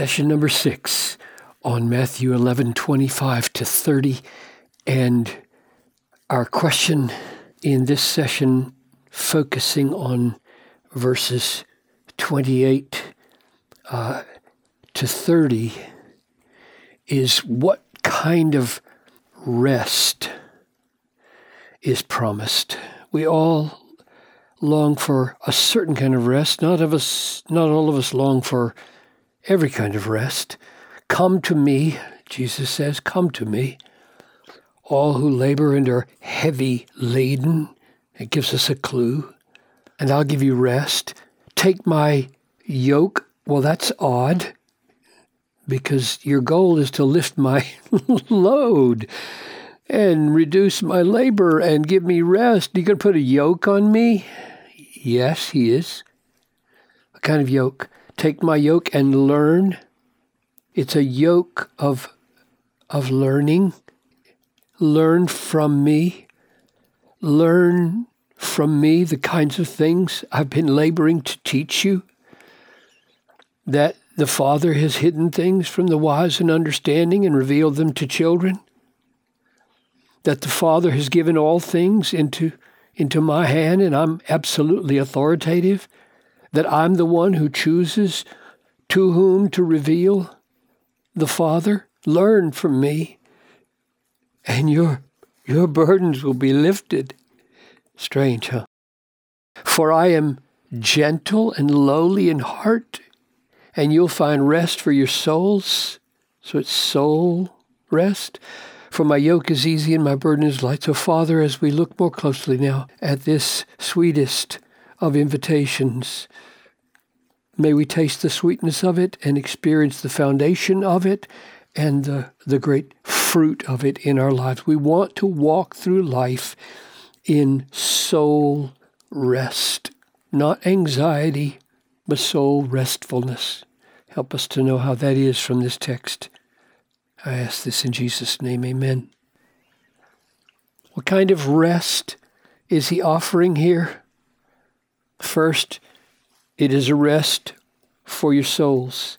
session number six on Matthew 11 25 to 30. And our question in this session, focusing on verses 28 uh, to 30, is what kind of rest is promised? We all long for a certain kind of rest. Not of us, not all of us long for every kind of rest. Come to me, Jesus says, come to me, all who labor and are heavy laden. It gives us a clue. And I'll give you rest. Take my yoke. Well, that's odd because your goal is to lift my load and reduce my labor and give me rest. You going to put a yoke on me? Yes, he is. A kind of yoke. Take my yoke and learn. It's a yoke of, of learning. Learn from me. Learn from me the kinds of things I've been laboring to teach you. That the Father has hidden things from the wise and understanding and revealed them to children. That the Father has given all things into, into my hand and I'm absolutely authoritative that I'm the one who chooses to whom to reveal the Father? Learn from me, and your, your burdens will be lifted. Strange, huh? For I am gentle and lowly in heart, and you'll find rest for your souls. So it's soul rest. For my yoke is easy and my burden is light. So, Father, as we look more closely now at this sweetest of invitations. May we taste the sweetness of it and experience the foundation of it and the, the great fruit of it in our lives. We want to walk through life in soul rest, not anxiety, but soul restfulness. Help us to know how that is from this text. I ask this in Jesus' name, amen. What kind of rest is he offering here? First, it is a rest for your souls.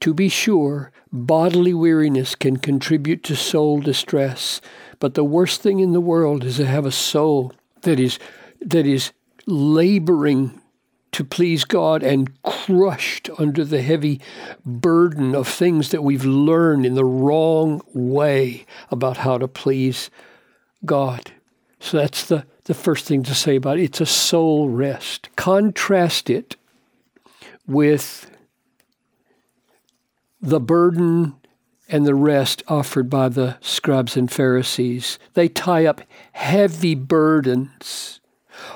To be sure, bodily weariness can contribute to soul distress, but the worst thing in the world is to have a soul that is that is laboring to please God and crushed under the heavy burden of things that we've learned in the wrong way about how to please God. So that's the the first thing to say about it. It's a soul rest. Contrast it with the burden and the rest offered by the scribes and Pharisees. They tie up heavy burdens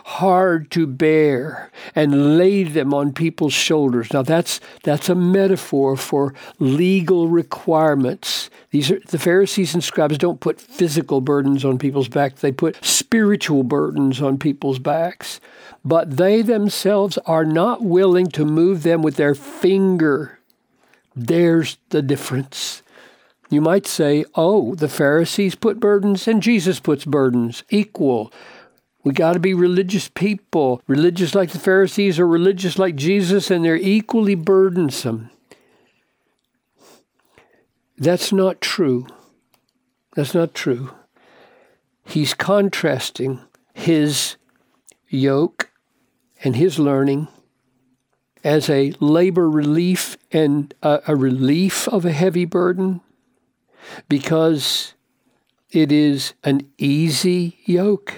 hard to bear and lay them on people's shoulders. Now that's that's a metaphor for legal requirements. These are the Pharisees and scribes don't put physical burdens on people's backs, they put spiritual burdens on people's backs. But they themselves are not willing to move them with their finger. There's the difference. You might say, oh, the Pharisees put burdens and Jesus puts burdens equal. We got to be religious people, religious like the Pharisees or religious like Jesus, and they're equally burdensome. That's not true. That's not true. He's contrasting his yoke and his learning as a labor relief and a, a relief of a heavy burden because it is an easy yoke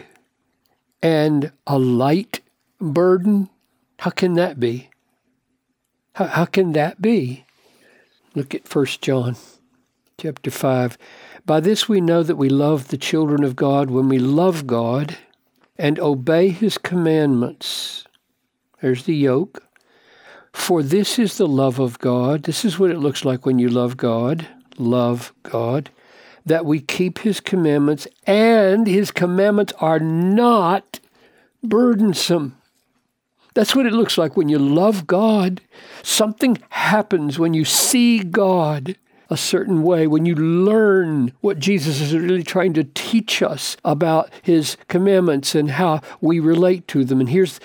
and a light burden? How can that be? How, how can that be? Look at 1 John chapter 5. By this we know that we love the children of God when we love God and obey his commandments. There's the yoke. For this is the love of God. This is what it looks like when you love God. Love God that we keep his commandments, and his commandments are not burdensome. That's what it looks like when you love God. Something happens when you see God a certain way, when you learn what Jesus is really trying to teach us about his commandments and how we relate to them. And here's,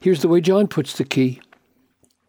here's the way John puts the key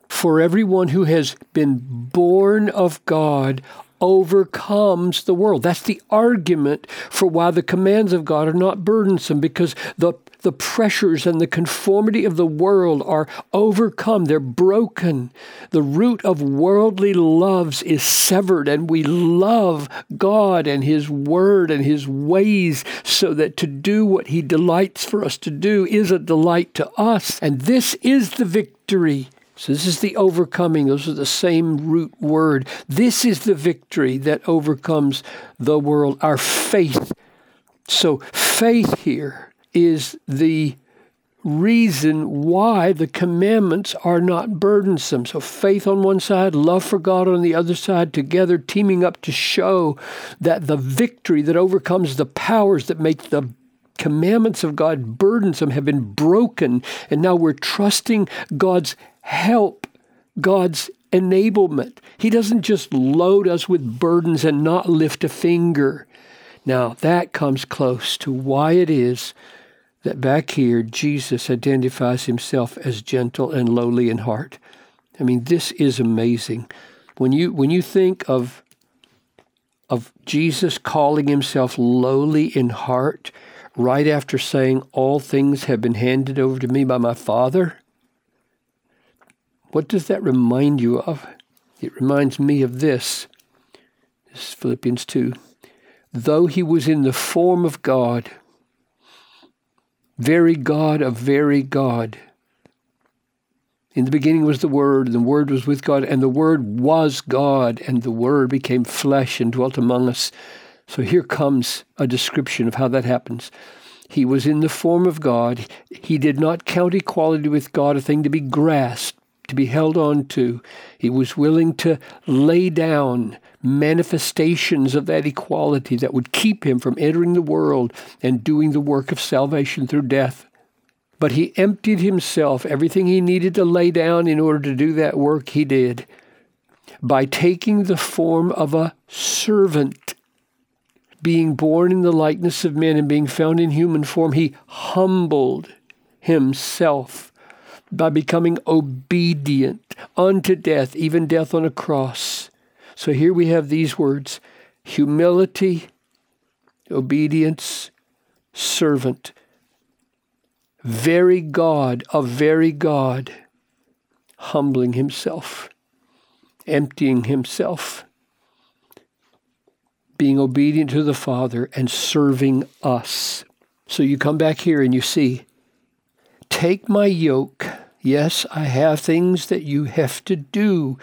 For everyone who has been born of God overcomes the world. That's the argument for why the commands of God are not burdensome, because the the pressures and the conformity of the world are overcome. They're broken. The root of worldly loves is severed, and we love God and His Word and His ways so that to do what He delights for us to do is a delight to us. And this is the victory so this is the overcoming. Those are the same root word. This is the victory that overcomes the world, our faith. So faith here is the reason why the commandments are not burdensome. So faith on one side, love for God on the other side, together teaming up to show that the victory that overcomes the powers that make the commandments of God burdensome have been broken, and now we're trusting God's help, God's enablement. He doesn't just load us with burdens and not lift a finger. Now, that comes close to why it is that back here Jesus identifies himself as gentle and lowly in heart. I mean, this is amazing. When you when you think of of Jesus calling himself lowly in heart right after saying all things have been handed over to me by my Father, what does that remind you of? It reminds me of this. This is Philippians 2. Though he was in the form of God, very God of very God. In the beginning was the Word, and the Word was with God, and the Word was God, and the Word became flesh and dwelt among us. So here comes a description of how that happens. He was in the form of God. He did not count equality with God a thing to be grasped, to be held on to. He was willing to lay down manifestations of that equality that would keep him from entering the world and doing the work of salvation through death. But he emptied himself. Everything he needed to lay down in order to do that work, he did. By taking the form of a servant, being born in the likeness of men and being found in human form, he humbled himself by becoming obedient unto death, even death on a cross. So here we have these words humility, obedience, servant. Very God a very God, humbling himself, emptying himself, being obedient to the Father, and serving us. So you come back here and you see, take my yoke Yes, I have things that you have to do.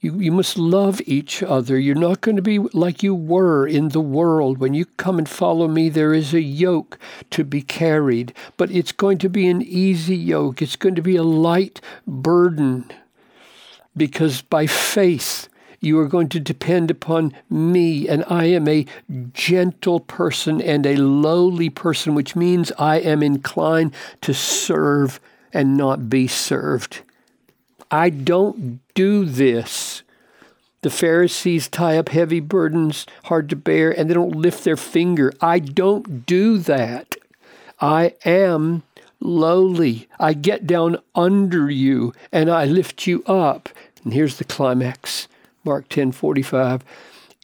You, you must love each other. You're not going to be like you were in the world. When you come and follow me, there is a yoke to be carried, but it's going to be an easy yoke. It's going to be a light burden because by faith, you are going to depend upon me, and I am a gentle person and a lowly person, which means I am inclined to serve and not be served. I don't do this. The Pharisees tie up heavy burdens, hard to bear, and they don't lift their finger. I don't do that. I am lowly. I get down under you and I lift you up. And here's the climax. Mark 10:45.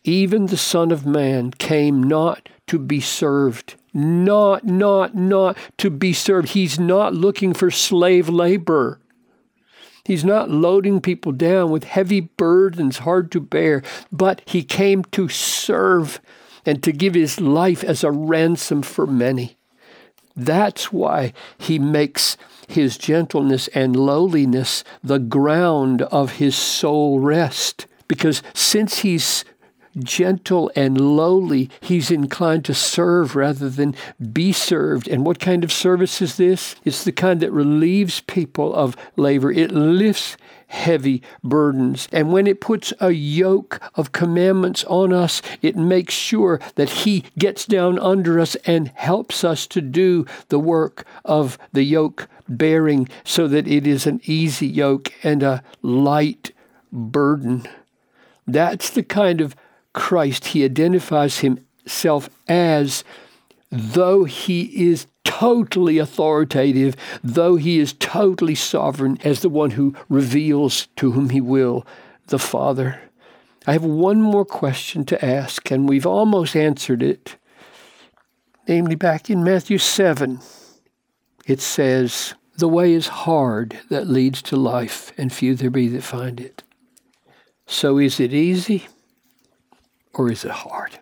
Even the Son of Man came not to be served, not, not, not to be served. He's not looking for slave labor. He's not loading people down with heavy burdens hard to bear, but he came to serve and to give his life as a ransom for many. That's why he makes his gentleness and lowliness the ground of his soul rest. Because since he's gentle and lowly. He's inclined to serve rather than be served. And what kind of service is this? It's the kind that relieves people of labor. It lifts heavy burdens. And when it puts a yoke of commandments on us, it makes sure that He gets down under us and helps us to do the work of the yoke bearing so that it is an easy yoke and a light burden. That's the kind of Christ, he identifies himself as though he is totally authoritative, though he is totally sovereign as the one who reveals to whom he will the Father. I have one more question to ask, and we've almost answered it. Namely, back in Matthew 7, it says, The way is hard that leads to life, and few there be that find it. So is it easy or is it hard?